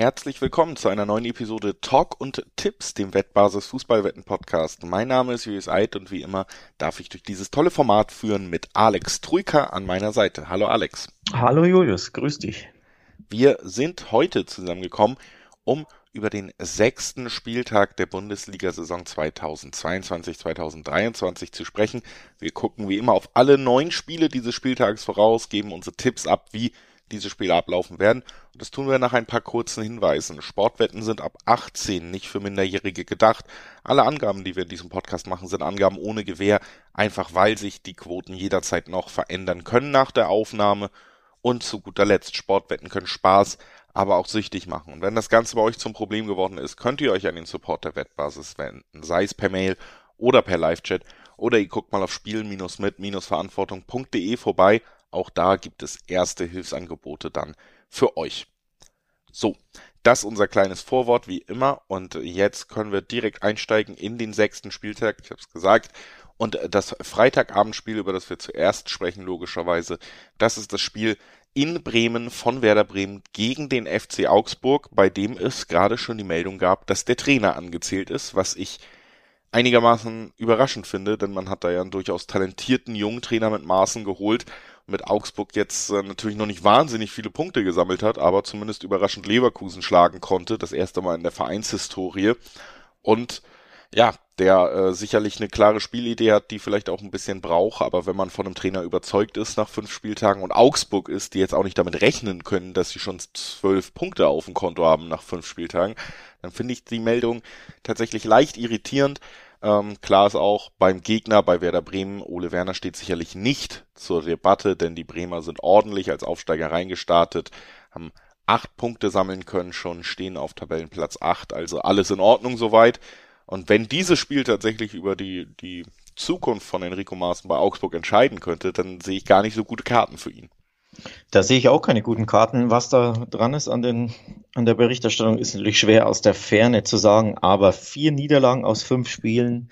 Herzlich willkommen zu einer neuen Episode Talk und Tipps, dem Wettbasis Fußballwetten Podcast. Mein Name ist Julius Eid und wie immer darf ich durch dieses tolle Format führen mit Alex Trujka an meiner Seite. Hallo Alex. Hallo Julius, grüß dich. Wir sind heute zusammengekommen, um über den sechsten Spieltag der Bundesliga-Saison 2022-2023 zu sprechen. Wir gucken wie immer auf alle neun Spiele dieses Spieltags voraus, geben unsere Tipps ab, wie diese Spiele ablaufen werden. Und das tun wir nach ein paar kurzen Hinweisen. Sportwetten sind ab 18 nicht für Minderjährige gedacht. Alle Angaben, die wir in diesem Podcast machen, sind Angaben ohne Gewähr, einfach weil sich die Quoten jederzeit noch verändern können nach der Aufnahme. Und zu guter Letzt, Sportwetten können Spaß, aber auch süchtig machen. Und wenn das Ganze bei euch zum Problem geworden ist, könnt ihr euch an den Support der Wettbasis wenden, sei es per Mail oder per Live-Chat oder ihr guckt mal auf spielen-mit-verantwortung.de vorbei auch da gibt es erste Hilfsangebote dann für euch. So, das unser kleines Vorwort wie immer und jetzt können wir direkt einsteigen in den sechsten Spieltag, ich habe es gesagt. Und das Freitagabendspiel, über das wir zuerst sprechen, logischerweise, das ist das Spiel in Bremen von Werder Bremen gegen den FC Augsburg, bei dem es gerade schon die Meldung gab, dass der Trainer angezählt ist, was ich einigermaßen überraschend finde, denn man hat da ja einen durchaus talentierten jungen Trainer mit Maßen geholt mit Augsburg jetzt äh, natürlich noch nicht wahnsinnig viele Punkte gesammelt hat, aber zumindest überraschend Leverkusen schlagen konnte, das erste Mal in der Vereinshistorie. Und ja, der äh, sicherlich eine klare Spielidee hat, die vielleicht auch ein bisschen braucht, aber wenn man von einem Trainer überzeugt ist nach fünf Spieltagen und Augsburg ist, die jetzt auch nicht damit rechnen können, dass sie schon zwölf Punkte auf dem Konto haben nach fünf Spieltagen, dann finde ich die Meldung tatsächlich leicht irritierend. Ähm, klar ist auch beim Gegner, bei Werder Bremen, Ole Werner steht sicherlich nicht zur Debatte, denn die Bremer sind ordentlich als Aufsteiger reingestartet, haben acht Punkte sammeln können schon, stehen auf Tabellenplatz acht, also alles in Ordnung soweit. Und wenn dieses Spiel tatsächlich über die, die Zukunft von Enrico Maaßen bei Augsburg entscheiden könnte, dann sehe ich gar nicht so gute Karten für ihn. Da sehe ich auch keine guten Karten. Was da dran ist an, den, an der Berichterstattung, ist natürlich schwer aus der Ferne zu sagen, aber vier Niederlagen aus fünf Spielen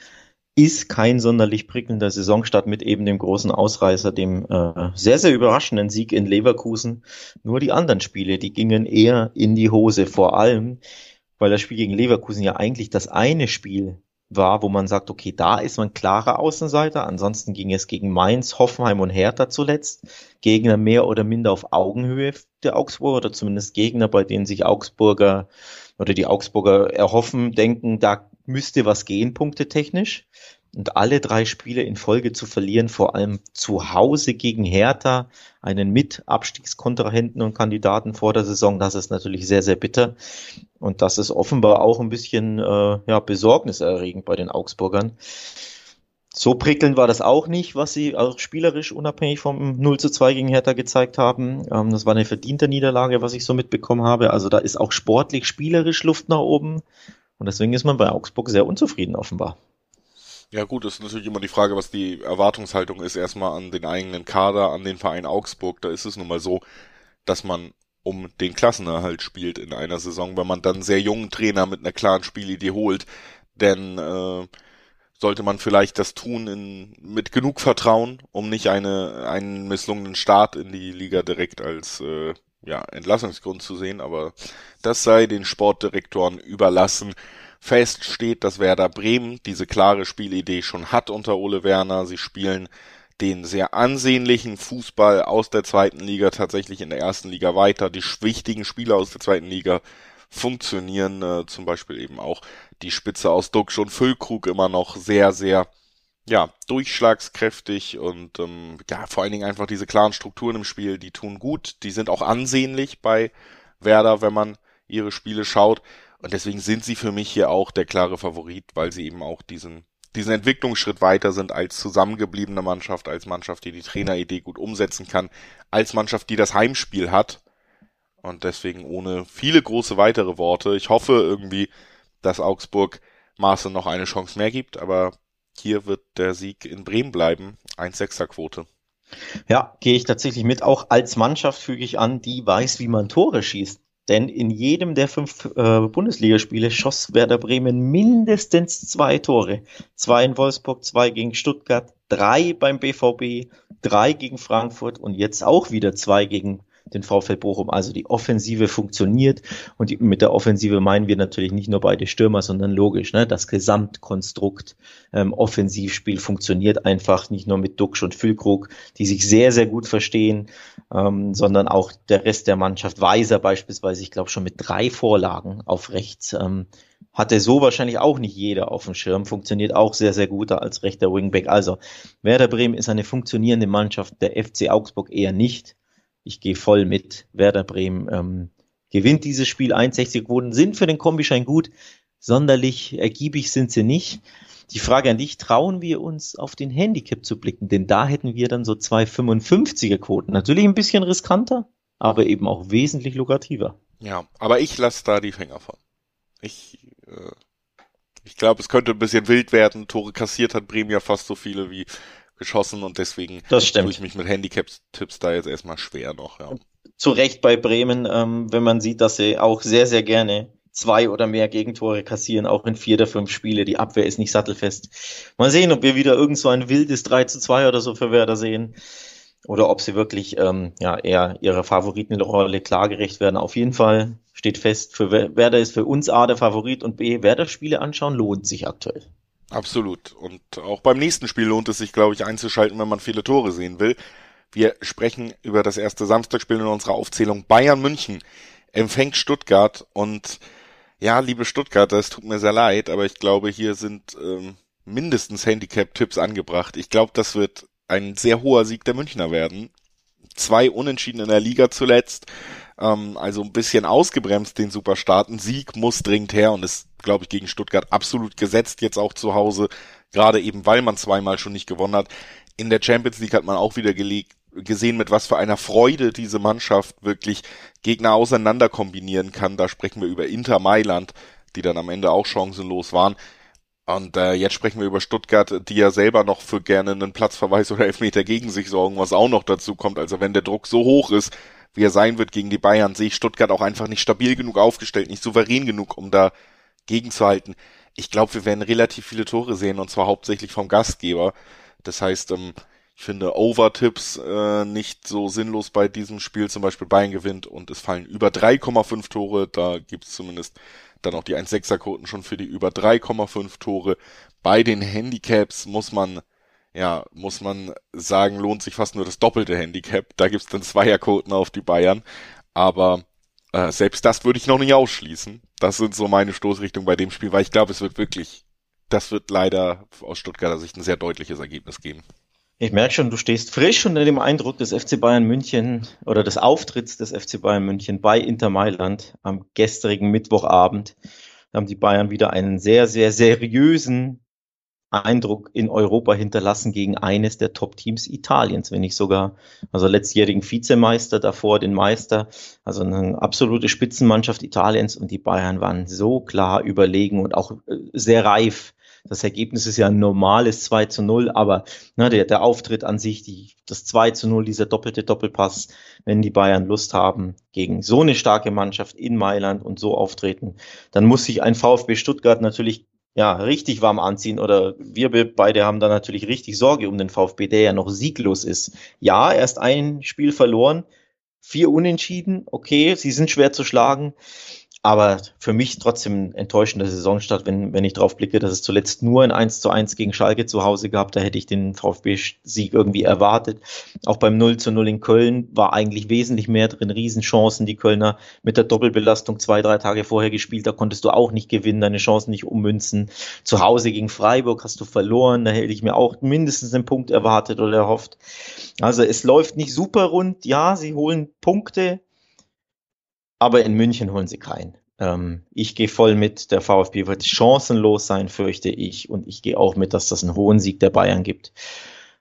ist kein sonderlich prickelnder Saisonstart mit eben dem großen Ausreißer, dem äh, sehr, sehr überraschenden Sieg in Leverkusen. Nur die anderen Spiele, die gingen eher in die Hose, vor allem, weil das Spiel gegen Leverkusen ja eigentlich das eine Spiel war, wo man sagt, okay, da ist man klarer Außenseiter. Ansonsten ging es gegen Mainz, Hoffenheim und Hertha zuletzt. Gegner mehr oder minder auf Augenhöhe der Augsburger oder zumindest Gegner, bei denen sich Augsburger oder die Augsburger erhoffen, denken, da müsste was gehen, punkte technisch und alle drei Spiele in Folge zu verlieren, vor allem zu Hause gegen Hertha, einen Mit-Abstiegskontrahenten und Kandidaten vor der Saison, das ist natürlich sehr, sehr bitter. Und das ist offenbar auch ein bisschen äh, ja, besorgniserregend bei den Augsburgern. So prickelnd war das auch nicht, was sie auch spielerisch unabhängig vom 0 zu 2 gegen Hertha gezeigt haben. Ähm, das war eine verdiente Niederlage, was ich so mitbekommen habe. Also da ist auch sportlich, spielerisch Luft nach oben. Und deswegen ist man bei Augsburg sehr unzufrieden offenbar. Ja gut, ist natürlich immer die Frage, was die Erwartungshaltung ist, erstmal an den eigenen Kader, an den Verein Augsburg. Da ist es nun mal so, dass man um den Klassenerhalt spielt in einer Saison, wenn man dann sehr jungen Trainer mit einer klaren Spielidee holt. Denn äh, sollte man vielleicht das tun in, mit genug Vertrauen, um nicht eine, einen misslungenen Start in die Liga direkt als äh, ja, Entlassungsgrund zu sehen, aber das sei den Sportdirektoren überlassen. Fest steht, dass Werder Bremen diese klare Spielidee schon hat unter Ole Werner. Sie spielen den sehr ansehnlichen Fußball aus der zweiten Liga tatsächlich in der ersten Liga weiter. Die wichtigen Spieler aus der zweiten Liga funktionieren, äh, zum Beispiel eben auch die Spitze aus Duxch und Füllkrug immer noch sehr, sehr ja, durchschlagskräftig und ähm, ja, vor allen Dingen einfach diese klaren Strukturen im Spiel, die tun gut, die sind auch ansehnlich bei Werder, wenn man ihre Spiele schaut. Und deswegen sind sie für mich hier auch der klare Favorit, weil sie eben auch diesen, diesen Entwicklungsschritt weiter sind als zusammengebliebene Mannschaft, als Mannschaft, die die Traineridee gut umsetzen kann, als Mannschaft, die das Heimspiel hat. Und deswegen ohne viele große weitere Worte. Ich hoffe irgendwie, dass Augsburg Maße noch eine Chance mehr gibt, aber hier wird der Sieg in Bremen bleiben. 1-6er Quote. Ja, gehe ich tatsächlich mit. Auch als Mannschaft füge ich an, die weiß, wie man Tore schießt. Denn in jedem der fünf äh, Bundesligaspiele schoss Werder Bremen mindestens zwei Tore. Zwei in Wolfsburg, zwei gegen Stuttgart, drei beim BVB, drei gegen Frankfurt und jetzt auch wieder zwei gegen den VfL Bochum. Also die Offensive funktioniert und die, mit der Offensive meinen wir natürlich nicht nur beide Stürmer, sondern logisch, ne, das Gesamtkonstrukt ähm, Offensivspiel funktioniert einfach nicht nur mit Duxch und Füllkrug, die sich sehr, sehr gut verstehen, ähm, sondern auch der Rest der Mannschaft. Weiser beispielsweise, ich glaube schon mit drei Vorlagen auf rechts. Ähm, hatte so wahrscheinlich auch nicht jeder auf dem Schirm, funktioniert auch sehr, sehr gut als rechter Wingback. Also Werder Bremen ist eine funktionierende Mannschaft, der FC Augsburg eher nicht. Ich gehe voll mit. Werder Bremen ähm, gewinnt dieses Spiel. 61 Quoten sind für den Kombischein gut. Sonderlich ergiebig sind sie nicht. Die Frage an dich, trauen wir uns auf den Handicap zu blicken? Denn da hätten wir dann so zwei 55er Quoten. Natürlich ein bisschen riskanter, aber eben auch wesentlich lukrativer. Ja, aber ich lasse da die Finger von. Ich äh, ich glaube, es könnte ein bisschen wild werden. Tore kassiert hat Bremen ja fast so viele wie geschossen und deswegen tue ich mich mit Handicap-Tipps da jetzt erstmal schwer noch. Ja. Zu Recht bei Bremen, ähm, wenn man sieht, dass sie auch sehr, sehr gerne zwei oder mehr Gegentore kassieren, auch in vier der fünf Spiele. Die Abwehr ist nicht sattelfest. Mal sehen, ob wir wieder irgend so ein wildes 3 zu 2 oder so für Werder sehen. Oder ob sie wirklich ähm, ja, eher ihrer Favoritenrolle klargerecht werden. Auf jeden Fall steht fest, für Werder ist für uns A der Favorit und B, Werder-Spiele anschauen lohnt sich aktuell. Absolut. Und auch beim nächsten Spiel lohnt es sich, glaube ich, einzuschalten, wenn man viele Tore sehen will. Wir sprechen über das erste Samstagspiel in unserer Aufzählung. Bayern München empfängt Stuttgart und ja, liebe Stuttgarter, es tut mir sehr leid, aber ich glaube, hier sind ähm, mindestens Handicap-Tipps angebracht. Ich glaube, das wird ein sehr hoher Sieg der Münchner werden. Zwei Unentschieden in der Liga zuletzt. Ähm, also ein bisschen ausgebremst den Superstart. Ein Sieg muss dringend her und ist, glaube ich, gegen Stuttgart absolut gesetzt jetzt auch zu Hause. Gerade eben, weil man zweimal schon nicht gewonnen hat. In der Champions League hat man auch wieder gelegt, gesehen, mit was für einer Freude diese Mannschaft wirklich Gegner auseinander kombinieren kann. Da sprechen wir über Inter Mailand, die dann am Ende auch chancenlos waren. Und äh, jetzt sprechen wir über Stuttgart, die ja selber noch für gerne einen Platzverweis oder Elfmeter gegen sich sorgen, was auch noch dazu kommt. Also wenn der Druck so hoch ist, wie er sein wird gegen die Bayern, sehe ich Stuttgart auch einfach nicht stabil genug aufgestellt, nicht souverän genug, um da gegenzuhalten. Ich glaube, wir werden relativ viele Tore sehen und zwar hauptsächlich vom Gastgeber. Das heißt, ähm, ich finde Over-Tipps äh, nicht so sinnlos bei diesem Spiel. Zum Beispiel Bayern gewinnt und es fallen über 3,5 Tore. Da gibt's zumindest dann auch die 1,6er-Quoten schon für die über 3,5 Tore. Bei den Handicaps muss man ja, muss man sagen, lohnt sich fast nur das doppelte Handicap. Da gibt's dann Zweierquoten auf die Bayern. Aber äh, selbst das würde ich noch nicht ausschließen. Das sind so meine Stoßrichtungen bei dem Spiel, weil ich glaube, es wird wirklich, das wird leider aus Stuttgarter Sicht ein sehr deutliches Ergebnis geben. Ich merke schon, du stehst frisch unter dem Eindruck des FC Bayern München oder des Auftritts des FC Bayern München bei Inter Mailand am gestrigen Mittwochabend. Da haben die Bayern wieder einen sehr, sehr seriösen Eindruck in Europa hinterlassen gegen eines der Top-Teams Italiens, wenn nicht sogar, also letztjährigen Vizemeister davor, den Meister, also eine absolute Spitzenmannschaft Italiens und die Bayern waren so klar überlegen und auch äh, sehr reif. Das Ergebnis ist ja ein normales 2 zu 0, aber ne, der, der Auftritt an sich, die, das 2 zu 0, dieser doppelte Doppelpass, wenn die Bayern Lust haben, gegen so eine starke Mannschaft in Mailand und so auftreten, dann muss sich ein VfB Stuttgart natürlich ja, richtig warm anziehen oder wir beide haben da natürlich richtig Sorge um den VfB, der ja noch sieglos ist. Ja, erst ein Spiel verloren, vier Unentschieden, okay, sie sind schwer zu schlagen, aber für mich trotzdem enttäuschender Saisonstart, wenn, wenn ich drauf blicke, dass es zuletzt nur ein 1 zu 1 gegen Schalke zu Hause gab. Da hätte ich den VfB-Sieg irgendwie erwartet. Auch beim 0 zu 0 in Köln war eigentlich wesentlich mehr drin. Riesenchancen. Die Kölner mit der Doppelbelastung zwei, drei Tage vorher gespielt. Da konntest du auch nicht gewinnen, deine Chancen nicht ummünzen. Zu Hause gegen Freiburg hast du verloren. Da hätte ich mir auch mindestens einen Punkt erwartet oder erhofft. Also es läuft nicht super rund. Ja, sie holen Punkte aber in München holen sie keinen. Ähm, ich gehe voll mit, der VfB wird chancenlos sein, fürchte ich. Und ich gehe auch mit, dass das einen hohen Sieg der Bayern gibt.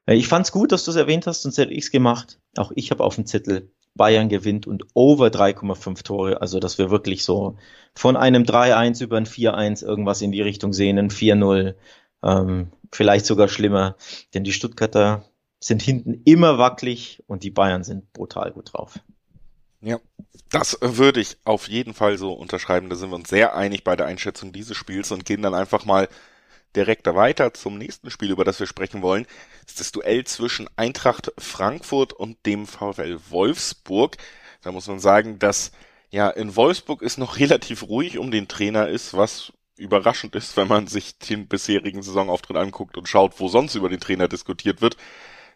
Äh, ich fand's gut, dass du es erwähnt hast, sonst hätte ich's gemacht. Auch ich habe auf dem Zettel Bayern gewinnt und over 3,5 Tore. Also, dass wir wirklich so von einem 3-1 über ein 4-1 irgendwas in die Richtung sehen, ein 4-0. Ähm, vielleicht sogar schlimmer, denn die Stuttgarter sind hinten immer wackelig und die Bayern sind brutal gut drauf. Ja, das würde ich auf jeden Fall so unterschreiben. Da sind wir uns sehr einig bei der Einschätzung dieses Spiels und gehen dann einfach mal direkt weiter zum nächsten Spiel, über das wir sprechen wollen. Das ist das Duell zwischen Eintracht Frankfurt und dem VfL Wolfsburg. Da muss man sagen, dass ja in Wolfsburg es noch relativ ruhig um den Trainer ist, was überraschend ist, wenn man sich den bisherigen Saisonauftritt anguckt und schaut, wo sonst über den Trainer diskutiert wird.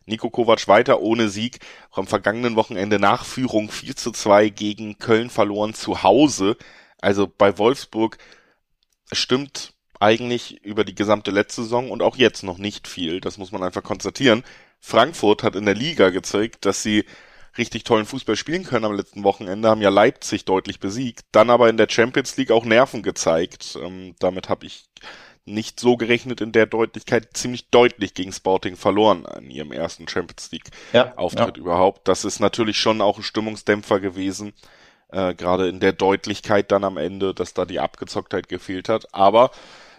Nico Kovac weiter ohne Sieg, auch am vergangenen Wochenende nach Führung 4 zu 2 gegen Köln verloren zu Hause. Also bei Wolfsburg stimmt eigentlich über die gesamte letzte Saison und auch jetzt noch nicht viel. Das muss man einfach konstatieren. Frankfurt hat in der Liga gezeigt, dass sie richtig tollen Fußball spielen können am letzten Wochenende, haben ja Leipzig deutlich besiegt, dann aber in der Champions League auch Nerven gezeigt. Ähm, damit habe ich nicht so gerechnet in der Deutlichkeit, ziemlich deutlich gegen Sporting verloren in ihrem ersten Champions League ja, Auftritt ja. überhaupt. Das ist natürlich schon auch ein Stimmungsdämpfer gewesen, äh, gerade in der Deutlichkeit dann am Ende, dass da die Abgezocktheit gefehlt hat. Aber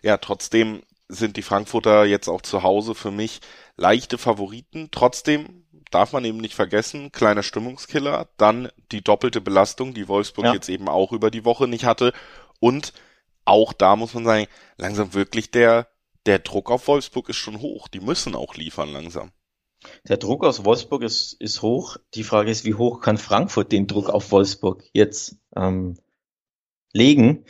ja, trotzdem sind die Frankfurter jetzt auch zu Hause für mich leichte Favoriten. Trotzdem darf man eben nicht vergessen, kleiner Stimmungskiller, dann die doppelte Belastung, die Wolfsburg ja. jetzt eben auch über die Woche nicht hatte und auch da muss man sagen, langsam wirklich der, der Druck auf Wolfsburg ist schon hoch. Die müssen auch liefern langsam. Der Druck aus Wolfsburg ist, ist hoch. Die Frage ist, wie hoch kann Frankfurt den Druck auf Wolfsburg jetzt ähm, legen?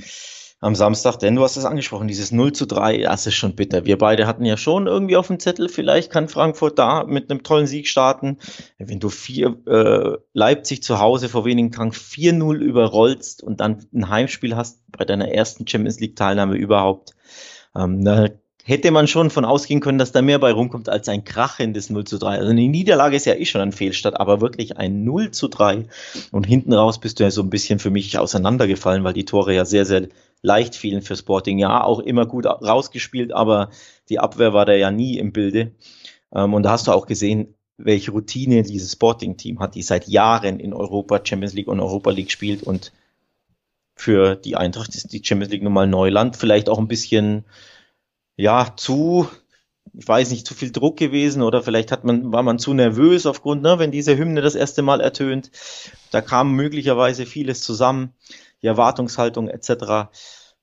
Am Samstag, denn du hast es angesprochen, dieses 0 zu 3, das ist schon bitter. Wir beide hatten ja schon irgendwie auf dem Zettel, vielleicht kann Frankfurt da mit einem tollen Sieg starten. Wenn du vier, äh, Leipzig zu Hause vor wenigen Tagen 4-0 überrollst und dann ein Heimspiel hast bei deiner ersten Champions League Teilnahme überhaupt, ähm, da hätte man schon von ausgehen können, dass da mehr bei rumkommt als ein krachendes 0 zu 3. Also eine Niederlage ist ja eh schon ein Fehlstart, aber wirklich ein 0 zu 3. Und hinten raus bist du ja so ein bisschen für mich auseinandergefallen, weil die Tore ja sehr, sehr leicht fielen für Sporting. Ja, auch immer gut rausgespielt, aber die Abwehr war da ja nie im Bilde. Ähm, und da hast du auch gesehen, welche Routine dieses Sporting-Team hat, die seit Jahren in Europa, Champions League und Europa League spielt und für die Eintracht ist die Champions League nun mal Neuland, vielleicht auch ein bisschen, ja, zu, ich weiß nicht, zu viel Druck gewesen oder vielleicht hat man, war man zu nervös aufgrund, ne, wenn diese Hymne das erste Mal ertönt. Da kam möglicherweise vieles zusammen die Erwartungshaltung etc.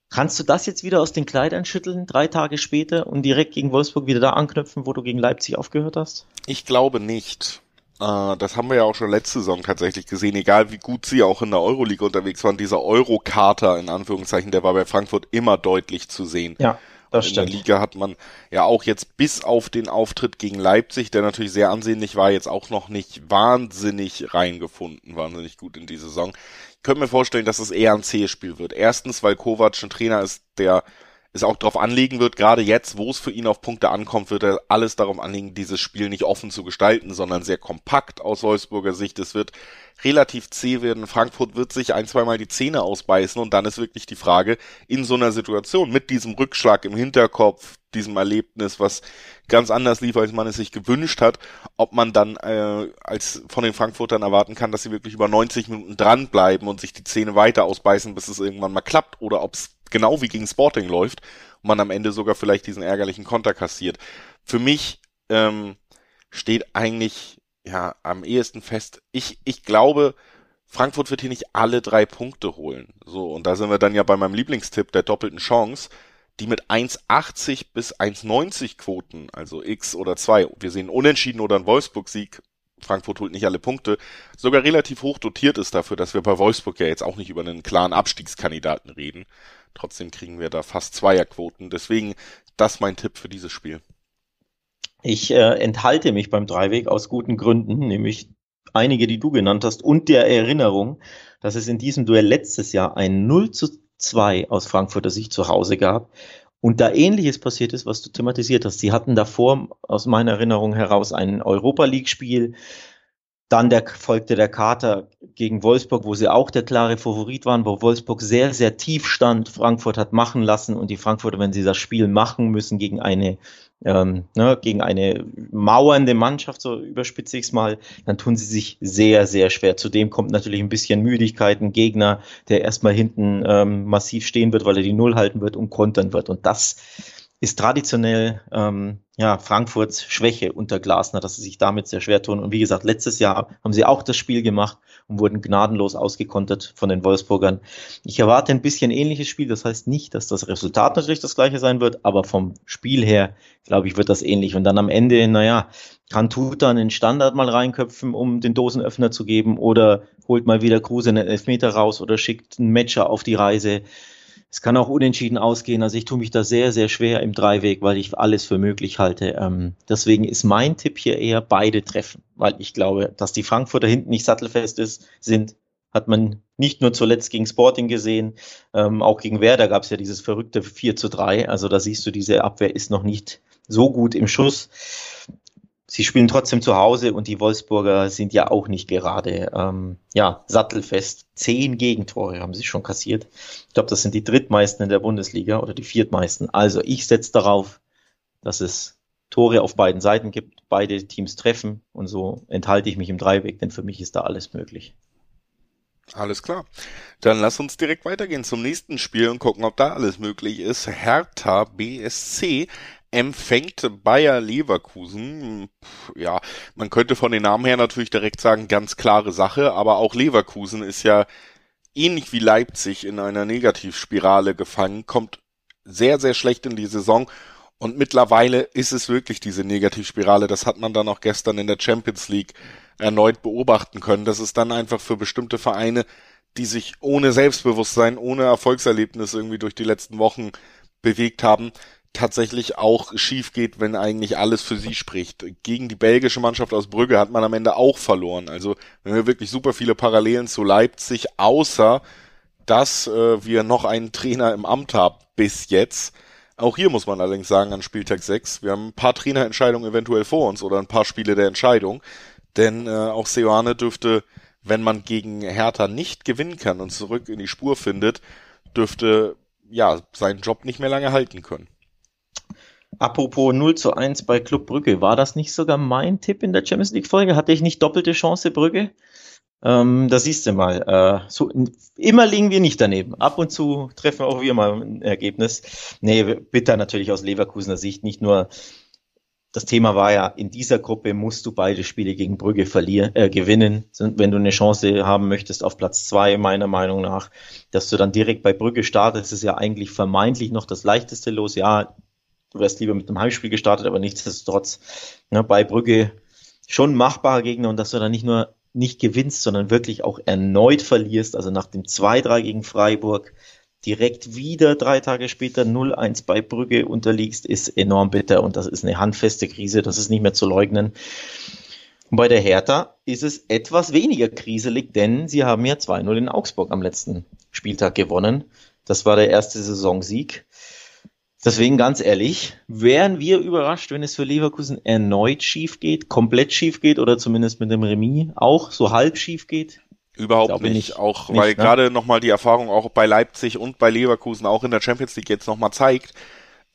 Kannst du das jetzt wieder aus den Kleidern schütteln, drei Tage später und direkt gegen Wolfsburg wieder da anknüpfen, wo du gegen Leipzig aufgehört hast? Ich glaube nicht. Äh, das haben wir ja auch schon letzte Saison tatsächlich gesehen, egal wie gut sie auch in der Euroleague unterwegs waren. Dieser Euro-Kater, in Anführungszeichen, der war bei Frankfurt immer deutlich zu sehen. Ja. Das in stimmt. der Liga hat man ja auch jetzt bis auf den Auftritt gegen Leipzig, der natürlich sehr ansehnlich war, jetzt auch noch nicht wahnsinnig reingefunden, wahnsinnig gut in die Saison könnte mir vorstellen, dass es eher ein zähes Spiel wird. Erstens, weil Kovac ein Trainer ist, der es auch darauf anlegen wird, gerade jetzt, wo es für ihn auf Punkte ankommt, wird er alles darauf anlegen, dieses Spiel nicht offen zu gestalten, sondern sehr kompakt aus Wolfsburger Sicht. Es wird relativ zäh werden. Frankfurt wird sich ein, zweimal die Zähne ausbeißen und dann ist wirklich die Frage, in so einer Situation mit diesem Rückschlag im Hinterkopf, diesem Erlebnis, was ganz anders lief, als man es sich gewünscht hat, ob man dann äh, als von den Frankfurtern erwarten kann, dass sie wirklich über 90 Minuten dranbleiben und sich die Zähne weiter ausbeißen, bis es irgendwann mal klappt, oder ob es genau wie gegen Sporting läuft und man am Ende sogar vielleicht diesen ärgerlichen Konter kassiert. Für mich ähm, steht eigentlich ja am ehesten fest, ich, ich glaube, Frankfurt wird hier nicht alle drei Punkte holen. So, und da sind wir dann ja bei meinem Lieblingstipp der doppelten Chance die mit 1,80 bis 1,90 Quoten, also X oder 2, wir sehen Unentschieden oder ein Wolfsburg-Sieg, Frankfurt holt nicht alle Punkte, sogar relativ hoch dotiert ist dafür, dass wir bei Wolfsburg ja jetzt auch nicht über einen klaren Abstiegskandidaten reden. Trotzdem kriegen wir da fast Zweierquoten. Deswegen, das mein Tipp für dieses Spiel. Ich äh, enthalte mich beim Dreiweg aus guten Gründen, nämlich einige, die du genannt hast, und der Erinnerung, dass es in diesem Duell letztes Jahr ein 0 zu 2 aus Frankfurter Sicht zu Hause gab. Und da ähnliches passiert ist, was du thematisiert hast. Sie hatten davor aus meiner Erinnerung heraus ein Europa League Spiel. Dann der, folgte der Kater gegen Wolfsburg, wo sie auch der klare Favorit waren, wo Wolfsburg sehr, sehr tief stand. Frankfurt hat machen lassen und die Frankfurter, wenn sie das Spiel machen müssen gegen eine ähm, ne, gegen eine mauernde Mannschaft, so überspitze ich es mal, dann tun sie sich sehr, sehr schwer. Zudem kommt natürlich ein bisschen Müdigkeit, ein Gegner, der erstmal hinten ähm, massiv stehen wird, weil er die Null halten wird und kontern wird. Und das ist traditionell ähm, ja, Frankfurts Schwäche unter Glasner, dass sie sich damit sehr schwer tun. Und wie gesagt, letztes Jahr haben sie auch das Spiel gemacht und wurden gnadenlos ausgekontert von den Wolfsburgern. Ich erwarte ein bisschen ähnliches Spiel. Das heißt nicht, dass das Resultat natürlich das gleiche sein wird, aber vom Spiel her, glaube ich, wird das ähnlich. Und dann am Ende, naja, kann Tuta einen Standard mal reinköpfen, um den Dosenöffner zu geben, oder holt mal wieder Kruse einen Elfmeter raus oder schickt einen Matcher auf die Reise. Es kann auch unentschieden ausgehen. Also ich tue mich da sehr, sehr schwer im Dreiweg, weil ich alles für möglich halte. Ähm, deswegen ist mein Tipp hier eher beide treffen, weil ich glaube, dass die Frankfurter hinten nicht sattelfest ist, sind. Hat man nicht nur zuletzt gegen Sporting gesehen, ähm, auch gegen Werder gab es ja dieses verrückte 4 zu 3. Also da siehst du, diese Abwehr ist noch nicht so gut im Schuss sie spielen trotzdem zu Hause und die Wolfsburger sind ja auch nicht gerade ähm, ja, sattelfest. Zehn Gegentore haben sie schon kassiert. Ich glaube, das sind die drittmeisten in der Bundesliga oder die viertmeisten. Also ich setze darauf, dass es Tore auf beiden Seiten gibt, beide Teams treffen und so enthalte ich mich im Dreiweg, denn für mich ist da alles möglich. Alles klar. Dann lass uns direkt weitergehen zum nächsten Spiel und gucken, ob da alles möglich ist. Hertha BSC empfängt Bayer Leverkusen. Ja, man könnte von den Namen her natürlich direkt sagen, ganz klare Sache, aber auch Leverkusen ist ja ähnlich wie Leipzig in einer Negativspirale gefangen, kommt sehr, sehr schlecht in die Saison und mittlerweile ist es wirklich diese Negativspirale. Das hat man dann auch gestern in der Champions League erneut beobachten können. Das ist dann einfach für bestimmte Vereine, die sich ohne Selbstbewusstsein, ohne Erfolgserlebnis irgendwie durch die letzten Wochen bewegt haben, tatsächlich auch schief geht, wenn eigentlich alles für sie spricht. Gegen die belgische Mannschaft aus Brügge hat man am Ende auch verloren. Also wir wirklich super viele Parallelen zu Leipzig, außer dass äh, wir noch einen Trainer im Amt haben bis jetzt. Auch hier muss man allerdings sagen, an Spieltag 6, wir haben ein paar Trainerentscheidungen eventuell vor uns oder ein paar Spiele der Entscheidung. Denn äh, auch Seoane dürfte, wenn man gegen Hertha nicht gewinnen kann und zurück in die Spur findet, dürfte ja seinen Job nicht mehr lange halten können. Apropos 0 zu 1 bei Club Brügge, war das nicht sogar mein Tipp in der Champions League Folge? Hatte ich nicht doppelte Chance Brügge? Ähm, da siehst du mal. Äh, so, immer liegen wir nicht daneben. Ab und zu treffen auch wir mal ein Ergebnis. Nee, bitter natürlich aus Leverkusener Sicht. Nicht nur, das Thema war ja, in dieser Gruppe musst du beide Spiele gegen Brügge verlieren, äh, gewinnen, wenn du eine Chance haben möchtest auf Platz zwei, meiner Meinung nach. Dass du dann direkt bei Brügge startest, ist ja eigentlich vermeintlich noch das leichteste Los. Ja, du wärst lieber mit einem Heimspiel gestartet, aber nichtsdestotrotz ne, bei Brügge schon machbarer Gegner und dass du dann nicht nur nicht gewinnst, sondern wirklich auch erneut verlierst, also nach dem 2-3 gegen Freiburg direkt wieder drei Tage später 0-1 bei Brügge unterliegst, ist enorm bitter und das ist eine handfeste Krise, das ist nicht mehr zu leugnen. Und bei der Hertha ist es etwas weniger kriselig, denn sie haben ja 2-0 in Augsburg am letzten Spieltag gewonnen. Das war der erste Saisonsieg. Deswegen ganz ehrlich, wären wir überrascht, wenn es für Leverkusen erneut schief geht, komplett schief geht oder zumindest mit dem Remis auch so halb schief geht? Überhaupt nicht, nicht, auch nicht, weil ne? gerade nochmal die Erfahrung auch bei Leipzig und bei Leverkusen auch in der Champions League jetzt nochmal zeigt,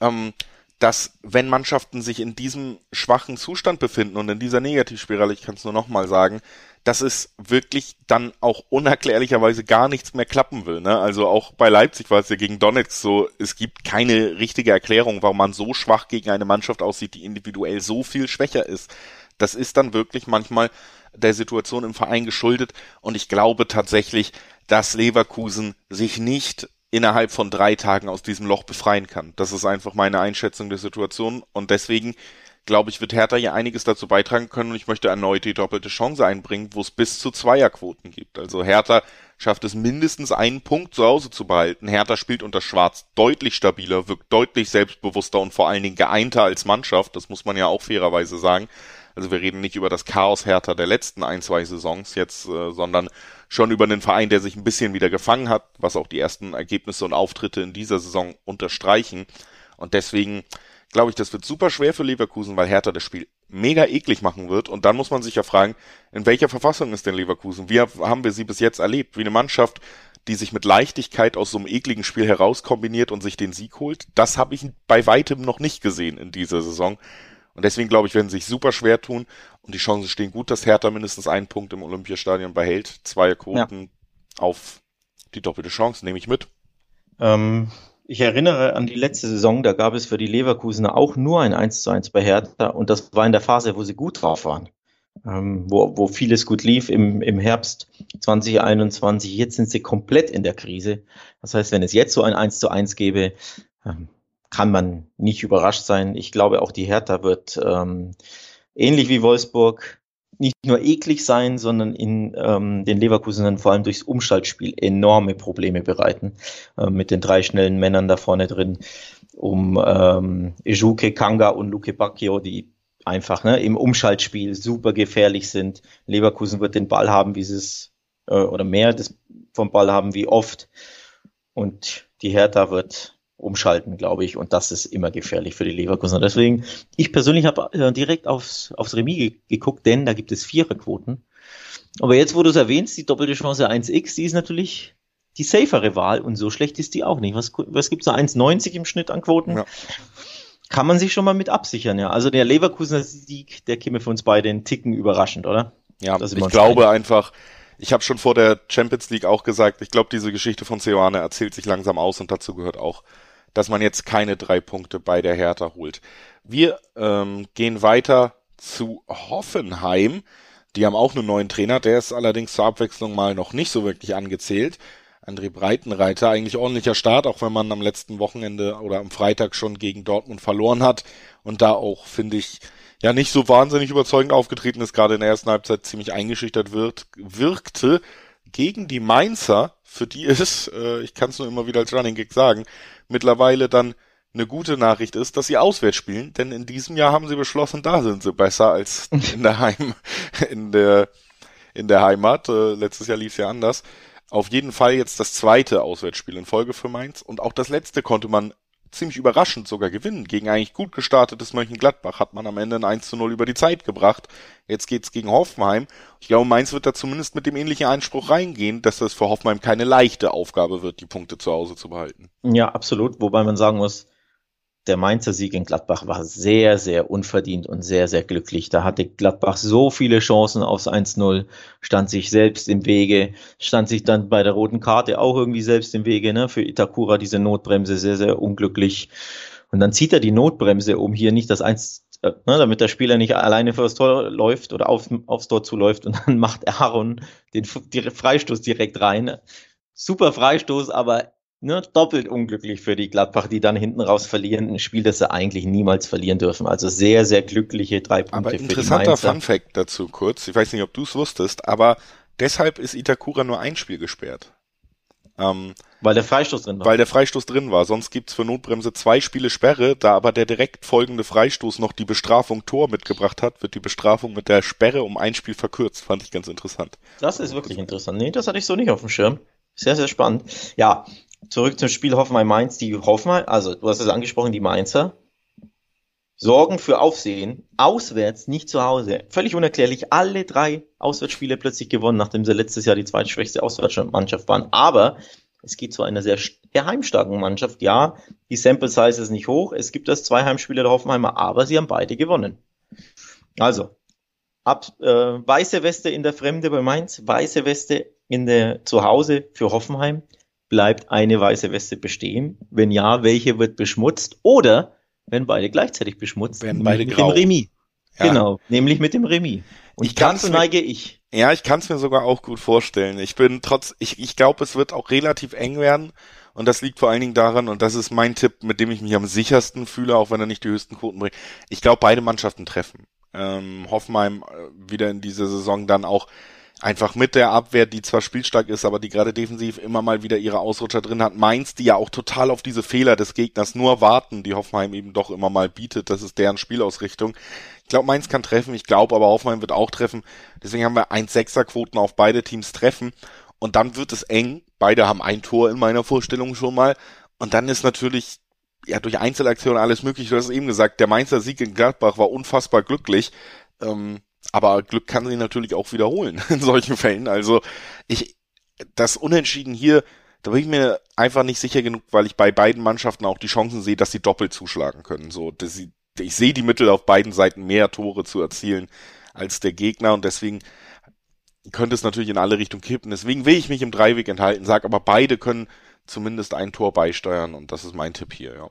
ähm, dass wenn Mannschaften sich in diesem schwachen Zustand befinden und in dieser Negativspirale, ich kann es nur nochmal sagen, dass es wirklich dann auch unerklärlicherweise gar nichts mehr klappen will. Ne? Also auch bei Leipzig war es ja gegen Donetsk so, es gibt keine richtige Erklärung, warum man so schwach gegen eine Mannschaft aussieht, die individuell so viel schwächer ist. Das ist dann wirklich manchmal der Situation im Verein geschuldet und ich glaube tatsächlich, dass Leverkusen sich nicht innerhalb von drei Tagen aus diesem Loch befreien kann. Das ist einfach meine Einschätzung der Situation und deswegen glaube ich, wird Hertha hier einiges dazu beitragen können und ich möchte erneut die doppelte Chance einbringen, wo es bis zu Zweierquoten gibt. Also Hertha schafft es mindestens einen Punkt zu Hause zu behalten. Hertha spielt unter Schwarz deutlich stabiler, wirkt deutlich selbstbewusster und vor allen Dingen geeinter als Mannschaft. Das muss man ja auch fairerweise sagen. Also wir reden nicht über das Chaos Hertha der letzten ein, zwei Saisons jetzt, äh, sondern schon über einen Verein, der sich ein bisschen wieder gefangen hat, was auch die ersten Ergebnisse und Auftritte in dieser Saison unterstreichen. Und deswegen glaube ich, das wird super schwer für Leverkusen, weil Hertha das Spiel mega eklig machen wird. Und dann muss man sich ja fragen, in welcher Verfassung ist denn Leverkusen? Wie haben wir sie bis jetzt erlebt? Wie eine Mannschaft, die sich mit Leichtigkeit aus so einem ekligen Spiel heraus kombiniert und sich den Sieg holt. Das habe ich bei weitem noch nicht gesehen in dieser Saison. Und deswegen glaube ich, werden sie sich super schwer tun. Und die Chancen stehen gut, dass Hertha mindestens einen Punkt im Olympiastadion behält. Zwei Quoten ja. auf die doppelte Chance, nehme ich mit. Ähm, ich erinnere an die letzte Saison, da gab es für die Leverkusener auch nur ein 1 zu 1 bei Hertha und das war in der Phase, wo sie gut drauf waren, ähm, wo, wo vieles gut lief im, im Herbst 2021. Jetzt sind sie komplett in der Krise. Das heißt, wenn es jetzt so ein 1 zu 1 gäbe, ähm, kann man nicht überrascht sein. Ich glaube, auch die Hertha wird ähm, ähnlich wie Wolfsburg nicht nur eklig sein, sondern in ähm, den Leverkusenern vor allem durchs Umschaltspiel enorme Probleme bereiten. Äh, mit den drei schnellen Männern da vorne drin, um ähm, Ejuke, Kanga und Luke Bacchio, die einfach ne, im Umschaltspiel super gefährlich sind. Leverkusen wird den Ball haben, wie sie es, äh, oder mehr des, vom Ball haben wie oft. Und die Hertha wird umschalten, glaube ich. Und das ist immer gefährlich für die Leverkusener. Deswegen, ich persönlich habe äh, direkt aufs, aufs Remis ge geguckt, denn da gibt es Viererquoten. Aber jetzt, wo du es erwähnst, die doppelte Chance 1x, die ist natürlich die safere Wahl und so schlecht ist die auch nicht. Was, was gibt's da? 1,90 im Schnitt an Quoten? Ja. Kann man sich schon mal mit absichern, ja. Also der Leverkusener Sieg, der käme für uns beide einen Ticken überraschend, oder? Ja, ich glaube einig. einfach, ich habe schon vor der Champions League auch gesagt, ich glaube, diese Geschichte von Ceoane erzählt sich langsam aus und dazu gehört auch, dass man jetzt keine drei Punkte bei der Hertha holt. Wir ähm, gehen weiter zu Hoffenheim. Die haben auch einen neuen Trainer, der ist allerdings zur Abwechslung mal noch nicht so wirklich angezählt. André Breitenreiter, eigentlich ordentlicher Start, auch wenn man am letzten Wochenende oder am Freitag schon gegen Dortmund verloren hat und da auch, finde ich, ja nicht so wahnsinnig überzeugend aufgetreten ist, gerade in der ersten Halbzeit ziemlich eingeschüchtert wird, wirkte gegen die Mainzer, für die ist, äh, ich kann es nur immer wieder als Running Gag sagen, mittlerweile dann eine gute Nachricht ist, dass sie auswärts spielen, denn in diesem Jahr haben sie beschlossen, da sind sie besser als in der Heim, in der, in der Heimat. Äh, letztes Jahr lief es ja anders. Auf jeden Fall jetzt das zweite Auswärtsspiel in Folge für Mainz und auch das letzte konnte man ziemlich überraschend sogar gewinnen. Gegen eigentlich gut gestartetes Mönchengladbach hat man am Ende ein 1 zu 0 über die Zeit gebracht. Jetzt geht's gegen Hoffenheim. Ich glaube, Mainz wird da zumindest mit dem ähnlichen Einspruch reingehen, dass das für Hoffenheim keine leichte Aufgabe wird, die Punkte zu Hause zu behalten. Ja, absolut. Wobei man sagen muss, der Mainzer Sieg in Gladbach war sehr, sehr unverdient und sehr, sehr glücklich. Da hatte Gladbach so viele Chancen aufs 1-0, stand sich selbst im Wege, stand sich dann bei der roten Karte auch irgendwie selbst im Wege, ne? Für Itakura diese Notbremse sehr, sehr unglücklich. Und dann zieht er die Notbremse, um hier nicht das 1, äh, ne, damit der Spieler nicht alleine das Tor läuft oder auf, aufs Tor zuläuft und dann macht Aaron den, den Freistoß direkt rein. Super Freistoß, aber ne, doppelt unglücklich für die Gladbach, die dann hinten raus verlieren. Ein Spiel, das sie eigentlich niemals verlieren dürfen. Also sehr, sehr glückliche drei Punkte aber interessanter Fun Fact dazu kurz. Ich weiß nicht, ob du es wusstest, aber deshalb ist Itakura nur ein Spiel gesperrt. Ähm, weil der Freistoß drin war. Weil der Freistoß drin war. Sonst gibt's für Notbremse zwei Spiele Sperre. Da aber der direkt folgende Freistoß noch die Bestrafung Tor mitgebracht hat, wird die Bestrafung mit der Sperre um ein Spiel verkürzt. Fand ich ganz interessant. Das ist wirklich interessant. Nee, das hatte ich so nicht auf dem Schirm. Sehr, sehr spannend. Ja, zurück zum Spiel Hoffenheim-Mainz. Die Hoffenheim, also du hast es angesprochen, die Mainzer sorgen für Aufsehen. Auswärts, nicht zu Hause. Völlig unerklärlich. Alle drei Auswärtsspiele plötzlich gewonnen, nachdem sie letztes Jahr die zweitschwächste Auswärtsmannschaft waren. Aber es geht zu einer sehr heimstarken Mannschaft. Ja, die Sample Size ist nicht hoch. Es gibt das zwei Heimspiele der Hoffenheimer, aber sie haben beide gewonnen. Also, ab äh, weiße Weste in der Fremde bei Mainz, weiße Weste in der Zuhause für Hoffenheim bleibt eine weiße Weste bestehen? Wenn ja, welche wird beschmutzt? Oder wenn beide gleichzeitig beschmutzt, werden beide mit grau. dem Remis. Ja. Genau, nämlich mit dem Remis. Und ich dazu neige ich. Ja, ich kann es mir sogar auch gut vorstellen. Ich bin trotz, ich, ich glaube, es wird auch relativ eng werden. Und das liegt vor allen Dingen daran, und das ist mein Tipp, mit dem ich mich am sichersten fühle, auch wenn er nicht die höchsten Quoten bringt. Ich glaube, beide Mannschaften treffen. Ähm, Hoffenheim äh, wieder in dieser Saison dann auch einfach mit der Abwehr, die zwar spielstark ist, aber die gerade defensiv immer mal wieder ihre Ausrutscher drin hat. Mainz, die ja auch total auf diese Fehler des Gegners nur warten, die Hoffenheim eben doch immer mal bietet. Das ist deren Spielausrichtung. Ich glaube, Mainz kann treffen. Ich glaube aber Hoffenheim wird auch treffen. Deswegen haben wir 1-6er Quoten auf beide Teams treffen. Und dann wird es eng. Beide haben ein Tor in meiner Vorstellung schon mal. Und dann ist natürlich ja durch Einzelaktionen alles möglich. Du hast eben gesagt, der Mainzer Sieg in Gladbach war unfassbar glücklich. Ähm, aber Glück kann sie natürlich auch wiederholen in solchen Fällen. Also ich, das Unentschieden hier, da bin ich mir einfach nicht sicher genug, weil ich bei beiden Mannschaften auch die Chancen sehe, dass sie doppelt zuschlagen können. So, dass sie, ich sehe die Mittel auf beiden Seiten mehr Tore zu erzielen als der Gegner und deswegen könnte es natürlich in alle Richtungen kippen. Deswegen will ich mich im Dreiweg enthalten, sag aber beide können zumindest ein Tor beisteuern und das ist mein Tipp hier, ja.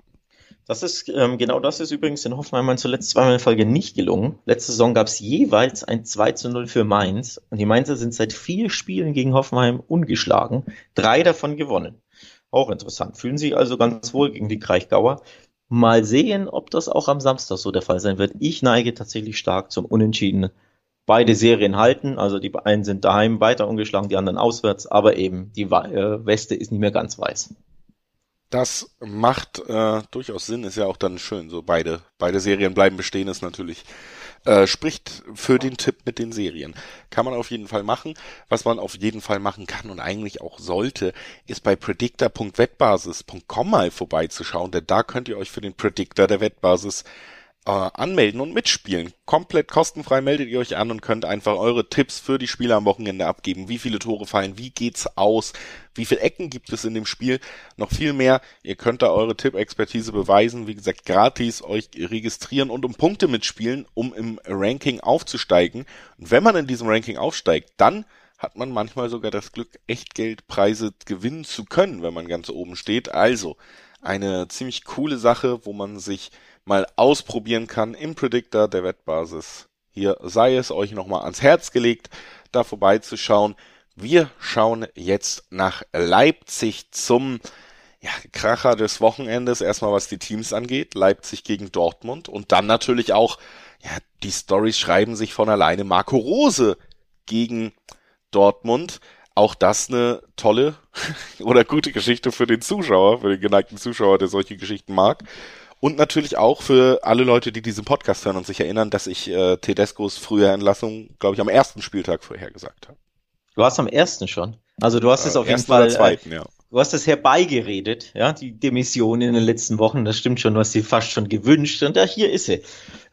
Das ist, ähm, genau das ist übrigens in Hoffenheim zuletzt zweimal in Folge nicht gelungen. Letzte Saison gab es jeweils ein 2 zu 0 für Mainz und die Mainzer sind seit vier Spielen gegen Hoffenheim ungeschlagen, drei davon gewonnen. Auch interessant. Fühlen sich also ganz wohl gegen die Kraichgauer. Mal sehen, ob das auch am Samstag so der Fall sein wird. Ich neige tatsächlich stark zum Unentschieden beide Serien halten. Also die einen sind daheim weiter ungeschlagen, die anderen auswärts, aber eben die äh, Weste ist nicht mehr ganz weiß. Das macht äh, durchaus Sinn, ist ja auch dann schön. So beide, beide Serien bleiben bestehen, ist natürlich äh, spricht für den Tipp mit den Serien. Kann man auf jeden Fall machen. Was man auf jeden Fall machen kann und eigentlich auch sollte, ist bei predictor.wettbasis.com mal vorbeizuschauen, denn da könnt ihr euch für den Predictor der Wettbasis äh, anmelden und mitspielen. Komplett kostenfrei meldet ihr euch an und könnt einfach eure Tipps für die Spiele am Wochenende abgeben. Wie viele Tore fallen, wie geht's aus, wie viele Ecken gibt es in dem Spiel, noch viel mehr. Ihr könnt da eure Tippexpertise beweisen, wie gesagt, gratis euch registrieren und um Punkte mitspielen, um im Ranking aufzusteigen. Und wenn man in diesem Ranking aufsteigt, dann hat man manchmal sogar das Glück, Echtgeldpreise gewinnen zu können, wenn man ganz oben steht. Also eine ziemlich coole Sache, wo man sich mal ausprobieren kann im Predictor der Wettbasis. Hier sei es euch nochmal ans Herz gelegt, da vorbeizuschauen. Wir schauen jetzt nach Leipzig zum ja, Kracher des Wochenendes. Erstmal was die Teams angeht. Leipzig gegen Dortmund und dann natürlich auch, ja, die Stories schreiben sich von alleine. Marco Rose gegen Dortmund. Auch das eine tolle oder gute Geschichte für den Zuschauer, für den geneigten Zuschauer, der solche Geschichten mag. Und natürlich auch für alle Leute, die diesen Podcast hören und sich erinnern, dass ich äh, Tedescos frühe Entlassung, glaube ich, am ersten Spieltag vorhergesagt habe. Du hast am ersten schon. Also du hast es äh, auf jeden Fall. Zweiten, äh, ja. Du hast es herbeigeredet, ja, die Demission in den letzten Wochen. Das stimmt schon. Du hast sie fast schon gewünscht. Und ja, hier ist sie.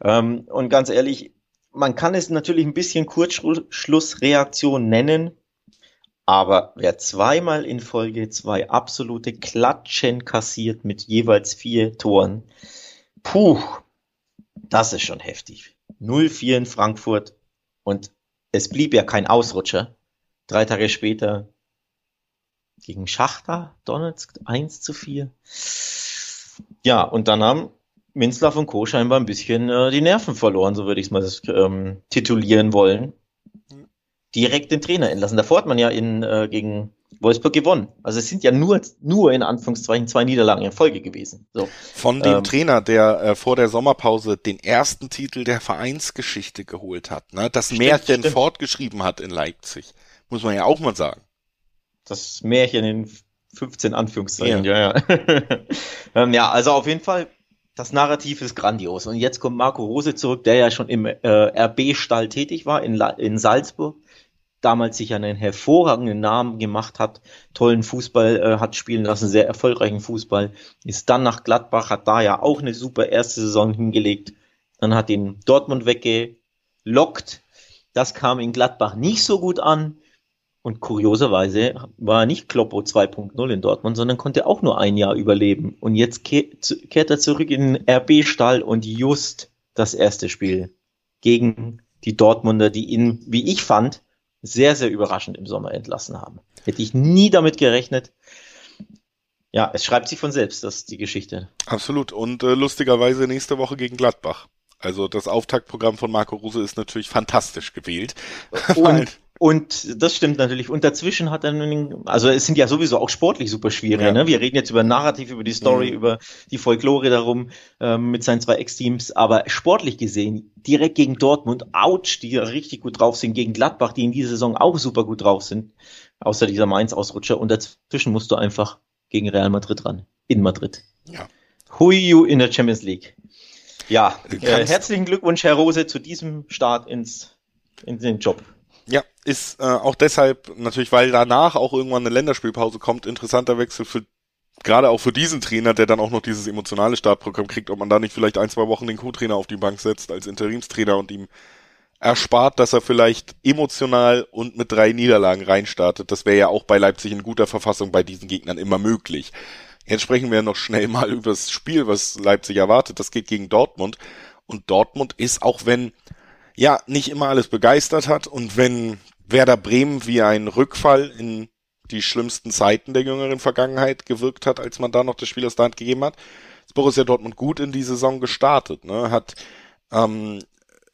Ähm, und ganz ehrlich, man kann es natürlich ein bisschen Kurzschlussreaktion nennen. Aber wer zweimal in Folge zwei absolute Klatschen kassiert mit jeweils vier Toren, puh, das ist schon heftig. 0-4 in Frankfurt und es blieb ja kein Ausrutscher. Drei Tage später gegen Schachter Donetsk 1 zu 4. Ja, und dann haben Minzlaff und Co. scheinbar ein bisschen äh, die Nerven verloren, so würde ich es mal ähm, titulieren wollen direkt den Trainer entlassen. Davor hat man ja in, äh, gegen Wolfsburg gewonnen. Also es sind ja nur, nur in Anführungszeichen zwei Niederlagen in Folge gewesen. So. Von dem ähm, Trainer, der äh, vor der Sommerpause den ersten Titel der Vereinsgeschichte geholt hat, ne? das stimmt, Märchen stimmt. fortgeschrieben hat in Leipzig. Muss man ja auch mal sagen. Das Märchen in 15 Anführungszeichen, ja, ja. Ja, ähm, ja also auf jeden Fall das Narrativ ist grandios. Und jetzt kommt Marco Rose zurück, der ja schon im äh, RB-Stall tätig war in, La in Salzburg damals sich einen hervorragenden Namen gemacht hat, tollen Fußball äh, hat spielen lassen, sehr erfolgreichen Fußball, ist dann nach Gladbach, hat da ja auch eine super erste Saison hingelegt, dann hat ihn Dortmund weggelockt, das kam in Gladbach nicht so gut an und kurioserweise war nicht Kloppo 2.0 in Dortmund, sondern konnte auch nur ein Jahr überleben. Und jetzt kehrt er zurück in den RB-Stall und just das erste Spiel gegen die Dortmunder, die ihn, wie ich fand, sehr, sehr überraschend im Sommer entlassen haben. Hätte ich nie damit gerechnet. Ja, es schreibt sich von selbst, das ist die Geschichte. Absolut. Und äh, lustigerweise nächste Woche gegen Gladbach. Also das Auftaktprogramm von Marco Rose ist natürlich fantastisch gewählt. Und, und das stimmt natürlich. Und dazwischen hat er, also es sind ja sowieso auch sportlich super schwierig. Ja. Ne? Wir reden jetzt über Narrativ, über die Story, mhm. über die Folklore darum ähm, mit seinen zwei Ex-Teams. Aber sportlich gesehen, direkt gegen Dortmund, ouch, die richtig gut drauf sind, gegen Gladbach, die in dieser Saison auch super gut drauf sind, außer dieser Mainz-Ausrutscher. Und dazwischen musst du einfach gegen Real Madrid ran, in Madrid. Ja. Hui in der Champions League. Ja, äh, herzlichen Glückwunsch, Herr Rose, zu diesem Start ins, in den Job. Ist äh, auch deshalb natürlich, weil danach auch irgendwann eine Länderspielpause kommt, interessanter Wechsel für gerade auch für diesen Trainer, der dann auch noch dieses emotionale Startprogramm kriegt, ob man da nicht vielleicht ein, zwei Wochen den Co-Trainer auf die Bank setzt als Interimstrainer und ihm erspart, dass er vielleicht emotional und mit drei Niederlagen reinstartet. Das wäre ja auch bei Leipzig in guter Verfassung bei diesen Gegnern immer möglich. Jetzt sprechen wir noch schnell mal über das Spiel, was Leipzig erwartet. Das geht gegen Dortmund. Und Dortmund ist, auch wenn ja nicht immer alles begeistert hat und wenn Werder Bremen wie ein Rückfall in die schlimmsten Zeiten der jüngeren Vergangenheit gewirkt hat, als man da noch das Spiel aus der Hand gegeben hat, ist Borussia Dortmund gut in die Saison gestartet. Ne? Hat, ähm,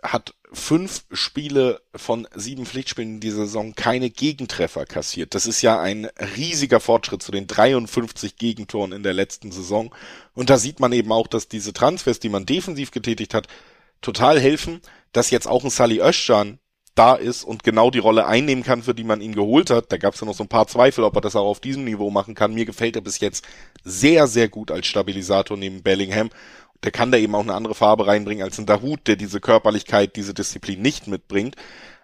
hat fünf Spiele von sieben Pflichtspielen in dieser Saison keine Gegentreffer kassiert. Das ist ja ein riesiger Fortschritt zu den 53 Gegentoren in der letzten Saison. Und da sieht man eben auch, dass diese Transfers, die man defensiv getätigt hat, total helfen, dass jetzt auch ein Sally Özcan da ist und genau die Rolle einnehmen kann, für die man ihn geholt hat. Da gab es ja noch so ein paar Zweifel, ob er das auch auf diesem Niveau machen kann. Mir gefällt er bis jetzt sehr, sehr gut als Stabilisator neben Bellingham. Der kann da eben auch eine andere Farbe reinbringen als ein Dahut, der diese Körperlichkeit, diese Disziplin nicht mitbringt.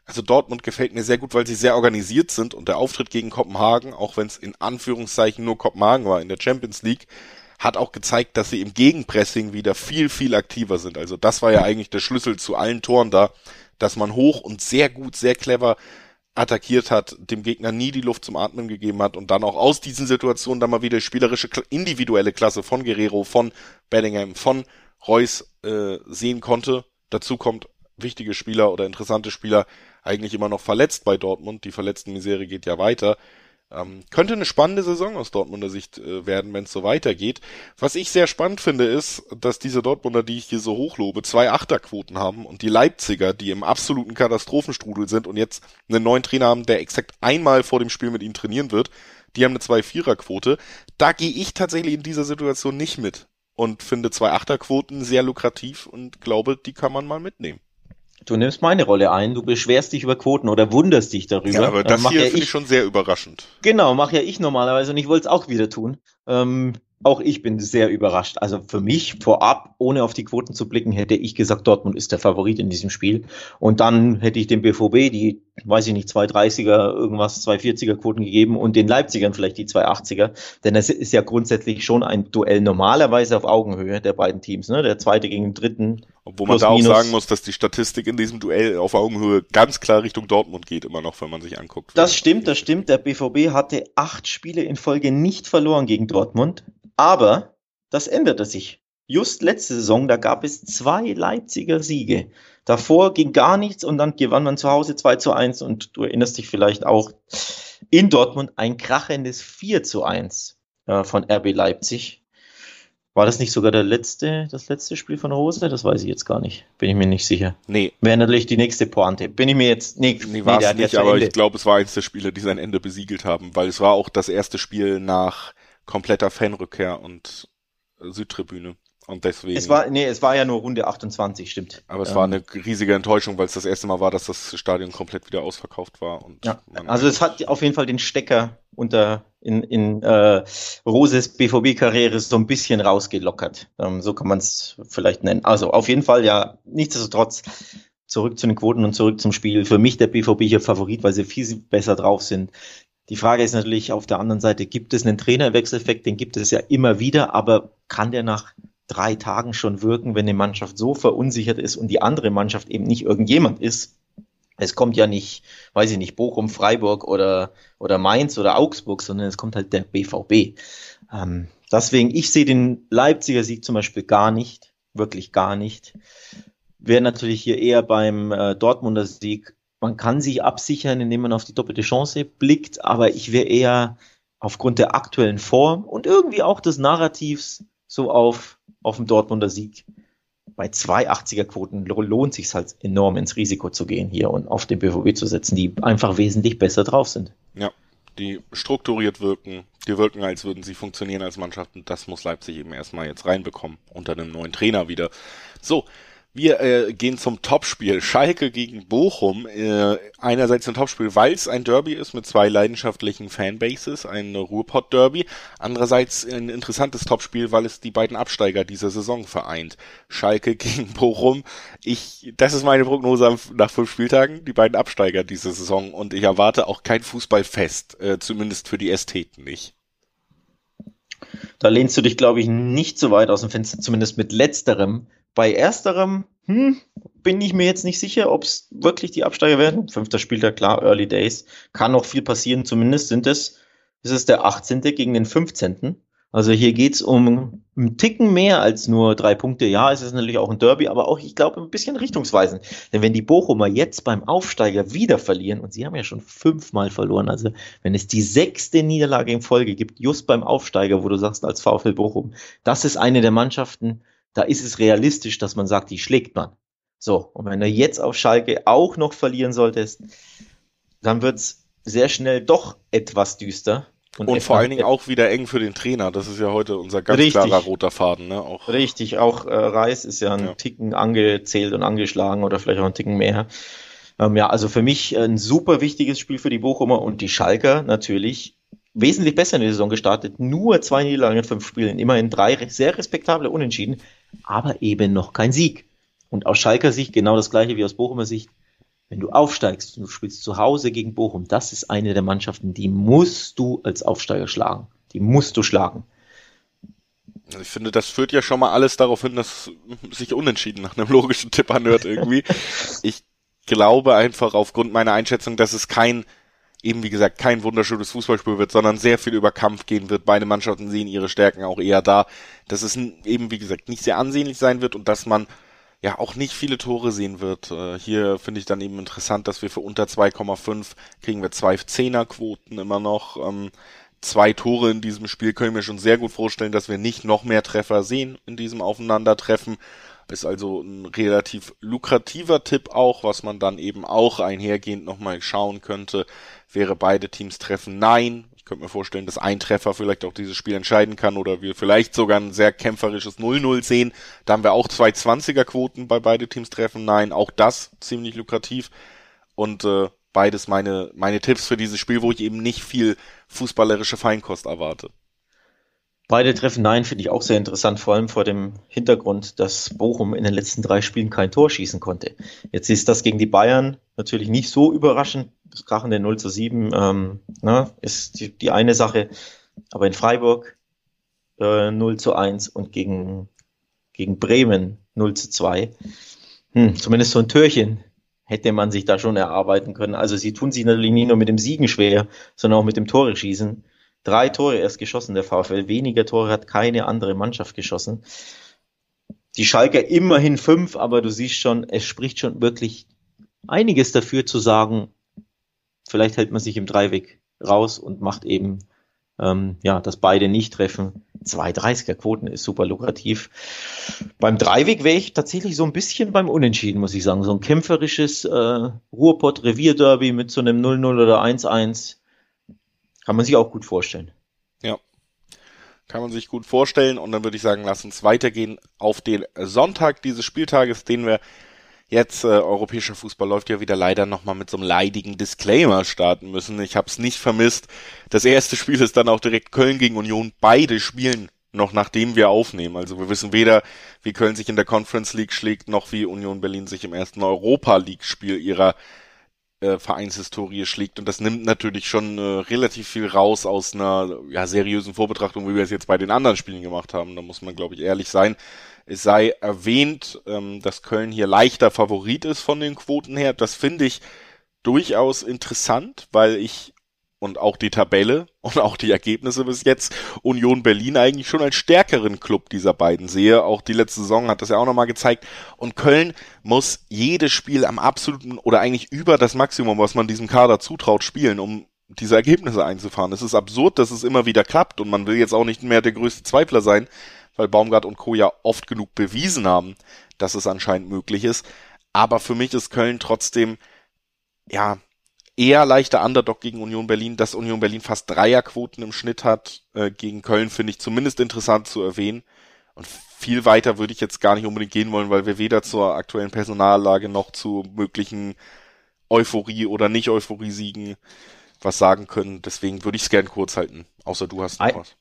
Also Dortmund gefällt mir sehr gut, weil sie sehr organisiert sind und der Auftritt gegen Kopenhagen, auch wenn es in Anführungszeichen nur Kopenhagen war in der Champions League, hat auch gezeigt, dass sie im Gegenpressing wieder viel, viel aktiver sind. Also das war ja eigentlich der Schlüssel zu allen Toren da dass man hoch und sehr gut, sehr clever attackiert hat, dem Gegner nie die Luft zum Atmen gegeben hat und dann auch aus diesen Situationen dann mal wieder spielerische, individuelle Klasse von Guerrero, von Bellingham, von Reus äh, sehen konnte. Dazu kommt wichtige Spieler oder interessante Spieler eigentlich immer noch verletzt bei Dortmund. Die verletzten Misere geht ja weiter. Ähm, könnte eine spannende Saison aus Dortmunder Sicht äh, werden, wenn es so weitergeht. Was ich sehr spannend finde, ist, dass diese Dortmunder, die ich hier so hochlobe, zwei Achterquoten haben und die Leipziger, die im absoluten Katastrophenstrudel sind und jetzt einen neuen Trainer haben, der exakt einmal vor dem Spiel mit ihnen trainieren wird, die haben eine Zwei-Vierer-Quote. Da gehe ich tatsächlich in dieser Situation nicht mit und finde zwei Achterquoten sehr lukrativ und glaube, die kann man mal mitnehmen. Du nimmst meine Rolle ein, du beschwerst dich über Quoten oder wunderst dich darüber. Ja, aber das hier ja finde ich schon sehr überraschend. Genau, mache ja ich normalerweise und ich wollte es auch wieder tun. Ähm, auch ich bin sehr überrascht. Also für mich vorab, ohne auf die Quoten zu blicken, hätte ich gesagt, Dortmund ist der Favorit in diesem Spiel. Und dann hätte ich dem BVB die, weiß ich nicht, 230er, irgendwas, 240er Quoten gegeben und den Leipzigern vielleicht die 280er. Denn es ist ja grundsätzlich schon ein Duell normalerweise auf Augenhöhe der beiden Teams. Ne? Der zweite gegen den dritten. Obwohl man da auch sagen muss, dass die Statistik in diesem Duell auf Augenhöhe ganz klar Richtung Dortmund geht, immer noch, wenn man sich anguckt. Das stimmt, das stimmt. Der BVB hatte acht Spiele in Folge nicht verloren gegen Dortmund. Aber das änderte sich. Just letzte Saison, da gab es zwei Leipziger Siege. Davor ging gar nichts und dann gewann man zu Hause 2 zu 1 und du erinnerst dich vielleicht auch in Dortmund ein krachendes 4 zu 1 äh, von RB Leipzig. War das nicht sogar der letzte, das letzte Spiel von Rose? Das weiß ich jetzt gar nicht. Bin ich mir nicht sicher. Nee. Wäre natürlich die nächste Pointe. Bin ich mir jetzt nee, nee, war es nicht, aber ich glaube, es war eins der Spiele, die sein Ende besiegelt haben, weil es war auch das erste Spiel nach kompletter Fanrückkehr und Südtribüne. Und deswegen. Es war, nee, es war ja nur Runde 28, stimmt. Aber es ähm, war eine riesige Enttäuschung, weil es das erste Mal war, dass das Stadion komplett wieder ausverkauft war. Und ja, also es hat auf jeden Fall den Stecker unter in, in äh, Roses BVB-Karriere so ein bisschen rausgelockert. Ähm, so kann man es vielleicht nennen. Also auf jeden Fall ja, nichtsdestotrotz zurück zu den Quoten und zurück zum Spiel. Für mich der BVB hier Favorit, weil sie viel besser drauf sind. Die Frage ist natürlich auf der anderen Seite, gibt es einen Trainerwechseleffekt? Den gibt es ja immer wieder, aber kann der nach drei Tagen schon wirken, wenn eine Mannschaft so verunsichert ist und die andere Mannschaft eben nicht irgendjemand ist? Es kommt ja nicht, weiß ich nicht, Bochum, Freiburg oder, oder Mainz oder Augsburg, sondern es kommt halt der BVB. Ähm, deswegen, ich sehe den Leipziger Sieg zum Beispiel gar nicht, wirklich gar nicht. Wäre natürlich hier eher beim äh, Dortmunder Sieg man kann sich absichern, indem man auf die doppelte Chance blickt, aber ich wäre eher aufgrund der aktuellen Form und irgendwie auch des Narrativs so auf, auf den Dortmunder Sieg. Bei 280er Quoten lohnt sich halt enorm ins Risiko zu gehen hier und auf den BVB zu setzen, die einfach wesentlich besser drauf sind. Ja, die strukturiert wirken, die wirken, als würden sie funktionieren als Mannschaft und das muss Leipzig eben erstmal jetzt reinbekommen unter einem neuen Trainer wieder. So, wir äh, gehen zum Topspiel. Schalke gegen Bochum. Äh, einerseits ein Topspiel, weil es ein Derby ist mit zwei leidenschaftlichen Fanbases, ein Ruhrpott-Derby. Andererseits ein interessantes Topspiel, weil es die beiden Absteiger dieser Saison vereint. Schalke gegen Bochum. Ich, das ist meine Prognose nach fünf Spieltagen, die beiden Absteiger dieser Saison. Und ich erwarte auch kein Fußballfest, äh, zumindest für die Ästheten nicht. Da lehnst du dich, glaube ich, nicht so weit aus dem Fenster, zumindest mit letzterem. Bei ersterem hm, bin ich mir jetzt nicht sicher, ob es wirklich die Absteiger werden. Fünfter Spieltag, klar, Early Days. Kann noch viel passieren. Zumindest sind es, ist es der 18. gegen den 15. Also hier geht's um einen Ticken mehr als nur drei Punkte. Ja, es ist natürlich auch ein Derby, aber auch, ich glaube, ein bisschen richtungsweisend. Denn wenn die Bochumer jetzt beim Aufsteiger wieder verlieren, und sie haben ja schon fünfmal verloren, also wenn es die sechste Niederlage in Folge gibt, just beim Aufsteiger, wo du sagst als VfL Bochum, das ist eine der Mannschaften, da ist es realistisch, dass man sagt, die schlägt man. So, und wenn du jetzt auf Schalke auch noch verlieren solltest, dann wird's sehr schnell doch etwas düster. Und, und vor allen Dingen auch wieder eng für den Trainer. Das ist ja heute unser ganz richtig, klarer roter Faden. Ne? Auch. Richtig, auch äh, Reis ist ja ein ja. Ticken angezählt und angeschlagen oder vielleicht auch ein Ticken mehr. Ähm, ja, also für mich ein super wichtiges Spiel für die Bochumer und die Schalker natürlich wesentlich besser in die Saison gestartet. Nur zwei Niederlagen in fünf Spielen, immerhin drei sehr respektable Unentschieden, aber eben noch kein Sieg. Und aus Schalker Sicht genau das gleiche wie aus Bochumer Sicht. Wenn du aufsteigst und du spielst zu Hause gegen Bochum, das ist eine der Mannschaften, die musst du als Aufsteiger schlagen. Die musst du schlagen. Also ich finde, das führt ja schon mal alles darauf hin, dass sich unentschieden nach einem logischen Tipp anhört irgendwie. ich glaube einfach aufgrund meiner Einschätzung, dass es kein eben wie gesagt kein wunderschönes Fußballspiel wird, sondern sehr viel über Kampf gehen wird. Beide Mannschaften sehen ihre Stärken auch eher da, dass es eben wie gesagt nicht sehr ansehnlich sein wird und dass man ja auch nicht viele Tore sehen wird. Äh, hier finde ich dann eben interessant, dass wir für unter 2,5 kriegen wir zwei Zehnerquoten immer noch. Ähm, zwei Tore in diesem Spiel können wir schon sehr gut vorstellen, dass wir nicht noch mehr Treffer sehen in diesem Aufeinandertreffen. Ist also ein relativ lukrativer Tipp auch, was man dann eben auch einhergehend nochmal schauen könnte. Wäre beide Teams treffen? Nein. Ich könnte mir vorstellen, dass ein Treffer vielleicht auch dieses Spiel entscheiden kann oder wir vielleicht sogar ein sehr kämpferisches 0-0 sehen. Da haben wir auch zwei 20er Quoten bei beide Teams treffen. Nein, auch das ziemlich lukrativ. Und äh, beides meine, meine Tipps für dieses Spiel, wo ich eben nicht viel fußballerische Feinkost erwarte. Beide Treffen Nein finde ich auch sehr interessant, vor allem vor dem Hintergrund, dass Bochum in den letzten drei Spielen kein Tor schießen konnte. Jetzt ist das gegen die Bayern natürlich nicht so überraschend. Das krachende 0 zu 7 ähm, ne, ist die, die eine Sache. Aber in Freiburg äh, 0 zu 1 und gegen, gegen Bremen 0 zu 2. Hm, zumindest so ein Türchen hätte man sich da schon erarbeiten können. Also sie tun sich natürlich nicht nur mit dem Siegen schwer, sondern auch mit dem Tore schießen. Drei Tore erst geschossen, der VfL. Weniger Tore hat keine andere Mannschaft geschossen. Die Schalker immerhin fünf, aber du siehst schon, es spricht schon wirklich einiges dafür zu sagen, vielleicht hält man sich im Dreiweg raus und macht eben, ähm, ja, dass beide nicht treffen. Zwei 30er Quoten ist super lukrativ. Beim Dreiweg wäre ich tatsächlich so ein bisschen beim Unentschieden, muss ich sagen. So ein kämpferisches äh, Ruhrpott-Revierderby mit so einem 0-0 oder 1-1 kann man sich auch gut vorstellen. Ja. Kann man sich gut vorstellen. Und dann würde ich sagen, lass uns weitergehen auf den Sonntag dieses Spieltages, den wir jetzt, äh, europäischer Fußball läuft ja wieder leider nochmal mit so einem leidigen Disclaimer starten müssen. Ich habe es nicht vermisst. Das erste Spiel ist dann auch direkt Köln gegen Union. Beide spielen noch nachdem wir aufnehmen. Also wir wissen weder, wie Köln sich in der Conference League schlägt, noch wie Union Berlin sich im ersten Europa League Spiel ihrer äh, Vereinshistorie schlägt. Und das nimmt natürlich schon äh, relativ viel raus aus einer ja, seriösen Vorbetrachtung, wie wir es jetzt bei den anderen Spielen gemacht haben. Da muss man, glaube ich, ehrlich sein. Es sei erwähnt, ähm, dass Köln hier leichter Favorit ist von den Quoten her. Das finde ich durchaus interessant, weil ich und auch die Tabelle und auch die Ergebnisse bis jetzt Union Berlin eigentlich schon als stärkeren Club dieser beiden sehe. Auch die letzte Saison hat das ja auch nochmal gezeigt. Und Köln muss jedes Spiel am absoluten oder eigentlich über das Maximum, was man diesem Kader zutraut, spielen, um diese Ergebnisse einzufahren. Es ist absurd, dass es immer wieder klappt und man will jetzt auch nicht mehr der größte Zweifler sein, weil Baumgart und Co. ja oft genug bewiesen haben, dass es anscheinend möglich ist. Aber für mich ist Köln trotzdem, ja, eher leichter Underdog gegen Union Berlin, dass Union Berlin fast Dreierquoten im Schnitt hat. Äh, gegen Köln finde ich zumindest interessant zu erwähnen. Und viel weiter würde ich jetzt gar nicht unbedingt gehen wollen, weil wir weder zur aktuellen Personallage noch zu möglichen Euphorie oder nicht Euphorie-Siegen was sagen können. Deswegen würde ich es gern kurz halten. Außer du hast noch Ein, was.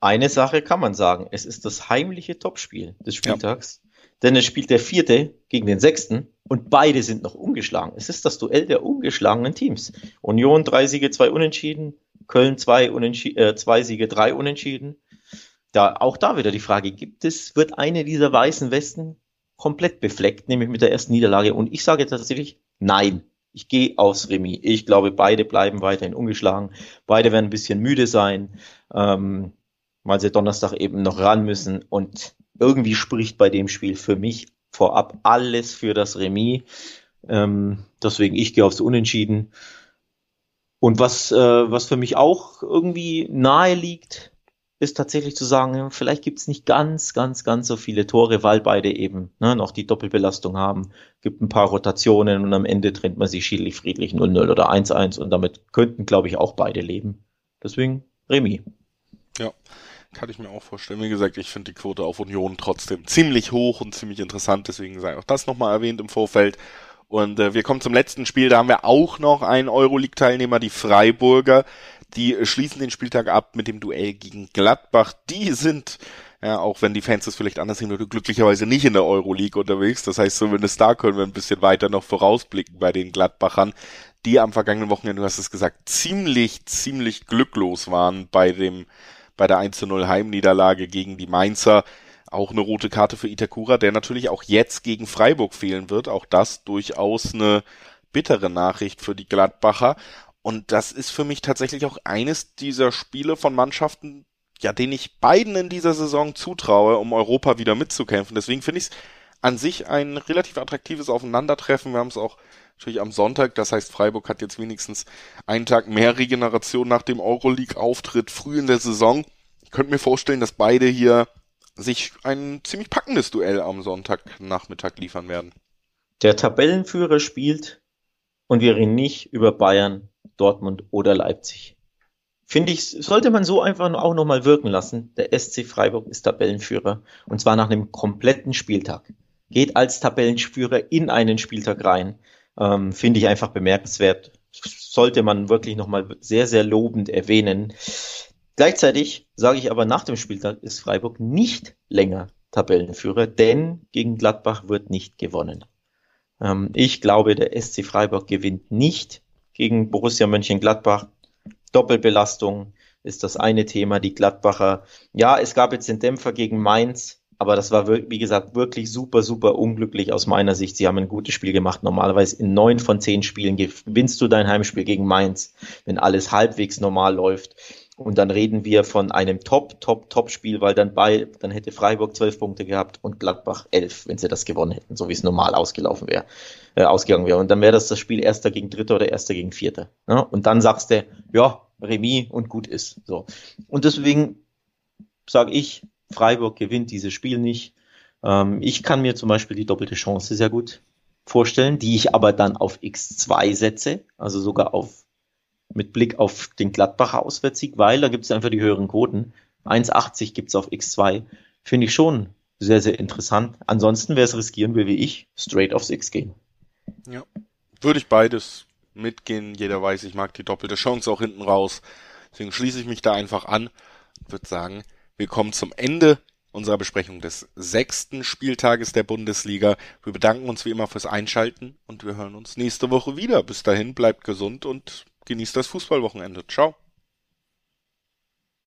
Eine Sache kann man sagen. Es ist das heimliche Topspiel des Spieltags. Ja. Denn es spielt der vierte gegen den sechsten und beide sind noch ungeschlagen. Es ist das Duell der ungeschlagenen Teams. Union drei Siege, zwei Unentschieden, Köln zwei, Unentschi äh, zwei Siege, drei Unentschieden. Da, auch da wieder die Frage, gibt es, wird eine dieser weißen Westen komplett befleckt, nämlich mit der ersten Niederlage? Und ich sage tatsächlich, nein. Ich gehe aufs Remis. Ich glaube, beide bleiben weiterhin ungeschlagen. Beide werden ein bisschen müde sein, ähm, weil sie Donnerstag eben noch ran müssen. Und irgendwie spricht bei dem Spiel für mich vorab alles für das Remis. Ähm, deswegen ich gehe aufs Unentschieden. Und was, äh, was für mich auch irgendwie nahe liegt, ist tatsächlich zu sagen, vielleicht gibt es nicht ganz, ganz, ganz so viele Tore, weil beide eben ne, noch die Doppelbelastung haben. Gibt ein paar Rotationen und am Ende trennt man sich schiedlich friedlich 0-0 oder 1-1 und damit könnten, glaube ich, auch beide leben. Deswegen Remi. Ja. Kann ich mir auch vorstellen. Wie gesagt, ich finde die Quote auf Union trotzdem ziemlich hoch und ziemlich interessant, deswegen sei auch das nochmal erwähnt im Vorfeld. Und äh, wir kommen zum letzten Spiel, da haben wir auch noch einen Euroleague-Teilnehmer, die Freiburger. Die schließen den Spieltag ab mit dem Duell gegen Gladbach. Die sind, ja, auch wenn die Fans das vielleicht anders sehen, glücklicherweise nicht in der Euroleague unterwegs. Das heißt, zumindest da können wir ein bisschen weiter noch vorausblicken bei den Gladbachern, die am vergangenen Wochenende, du hast es gesagt, ziemlich, ziemlich glücklos waren bei dem, bei der 1 0 Heimniederlage gegen die Mainzer auch eine rote Karte für Itakura, der natürlich auch jetzt gegen Freiburg fehlen wird. Auch das durchaus eine bittere Nachricht für die Gladbacher. Und das ist für mich tatsächlich auch eines dieser Spiele von Mannschaften, ja, denen ich beiden in dieser Saison zutraue, um Europa wieder mitzukämpfen. Deswegen finde ich es an sich ein relativ attraktives Aufeinandertreffen. Wir haben es auch natürlich am Sonntag. Das heißt, Freiburg hat jetzt wenigstens einen Tag mehr Regeneration nach dem Euroleague-Auftritt früh in der Saison. Ich könnte mir vorstellen, dass beide hier sich ein ziemlich packendes Duell am Sonntagnachmittag liefern werden. Der Tabellenführer spielt und wir reden nicht über Bayern, Dortmund oder Leipzig. Finde ich, sollte man so einfach auch nochmal wirken lassen. Der SC Freiburg ist Tabellenführer und zwar nach einem kompletten Spieltag. Geht als Tabellenführer in einen Spieltag rein. Ähm, Finde ich einfach bemerkenswert. Sollte man wirklich nochmal sehr, sehr lobend erwähnen. Gleichzeitig sage ich aber, nach dem Spieltag ist Freiburg nicht länger Tabellenführer, denn gegen Gladbach wird nicht gewonnen. Ähm, ich glaube, der SC Freiburg gewinnt nicht gegen Borussia Mönchengladbach. Doppelbelastung ist das eine Thema. Die Gladbacher, ja, es gab jetzt den Dämpfer gegen Mainz, aber das war, wie gesagt, wirklich super, super unglücklich aus meiner Sicht. Sie haben ein gutes Spiel gemacht. Normalerweise in neun von zehn Spielen gewinnst du dein Heimspiel gegen Mainz, wenn alles halbwegs normal läuft. Und dann reden wir von einem Top, Top, Top-Spiel, weil dann bei, dann hätte Freiburg zwölf Punkte gehabt und Gladbach elf, wenn sie das gewonnen hätten, so wie es normal ausgelaufen wäre, äh, ausgegangen wäre. Und dann wäre das das Spiel Erster gegen Dritter oder Erster gegen Vierter. Ne? Und dann sagst du, ja, Remis und gut ist. So. Und deswegen sage ich, Freiburg gewinnt dieses Spiel nicht. Ähm, ich kann mir zum Beispiel die doppelte Chance sehr gut vorstellen, die ich aber dann auf X2 setze, also sogar auf mit Blick auf den Gladbacher Auswärtssieg, weil da gibt es einfach die höheren Quoten. 1,80 gibt es auf X2. Finde ich schon sehr, sehr interessant. Ansonsten wäre es riskieren wir wie ich, straight aufs X gehen. Ja. Würde ich beides mitgehen. Jeder weiß, ich mag die doppelte Chance auch hinten raus. Deswegen schließe ich mich da einfach an. Würde sagen, wir kommen zum Ende unserer Besprechung des sechsten Spieltages der Bundesliga. Wir bedanken uns wie immer fürs Einschalten und wir hören uns nächste Woche wieder. Bis dahin bleibt gesund und genießt das Fußballwochenende. Ciao.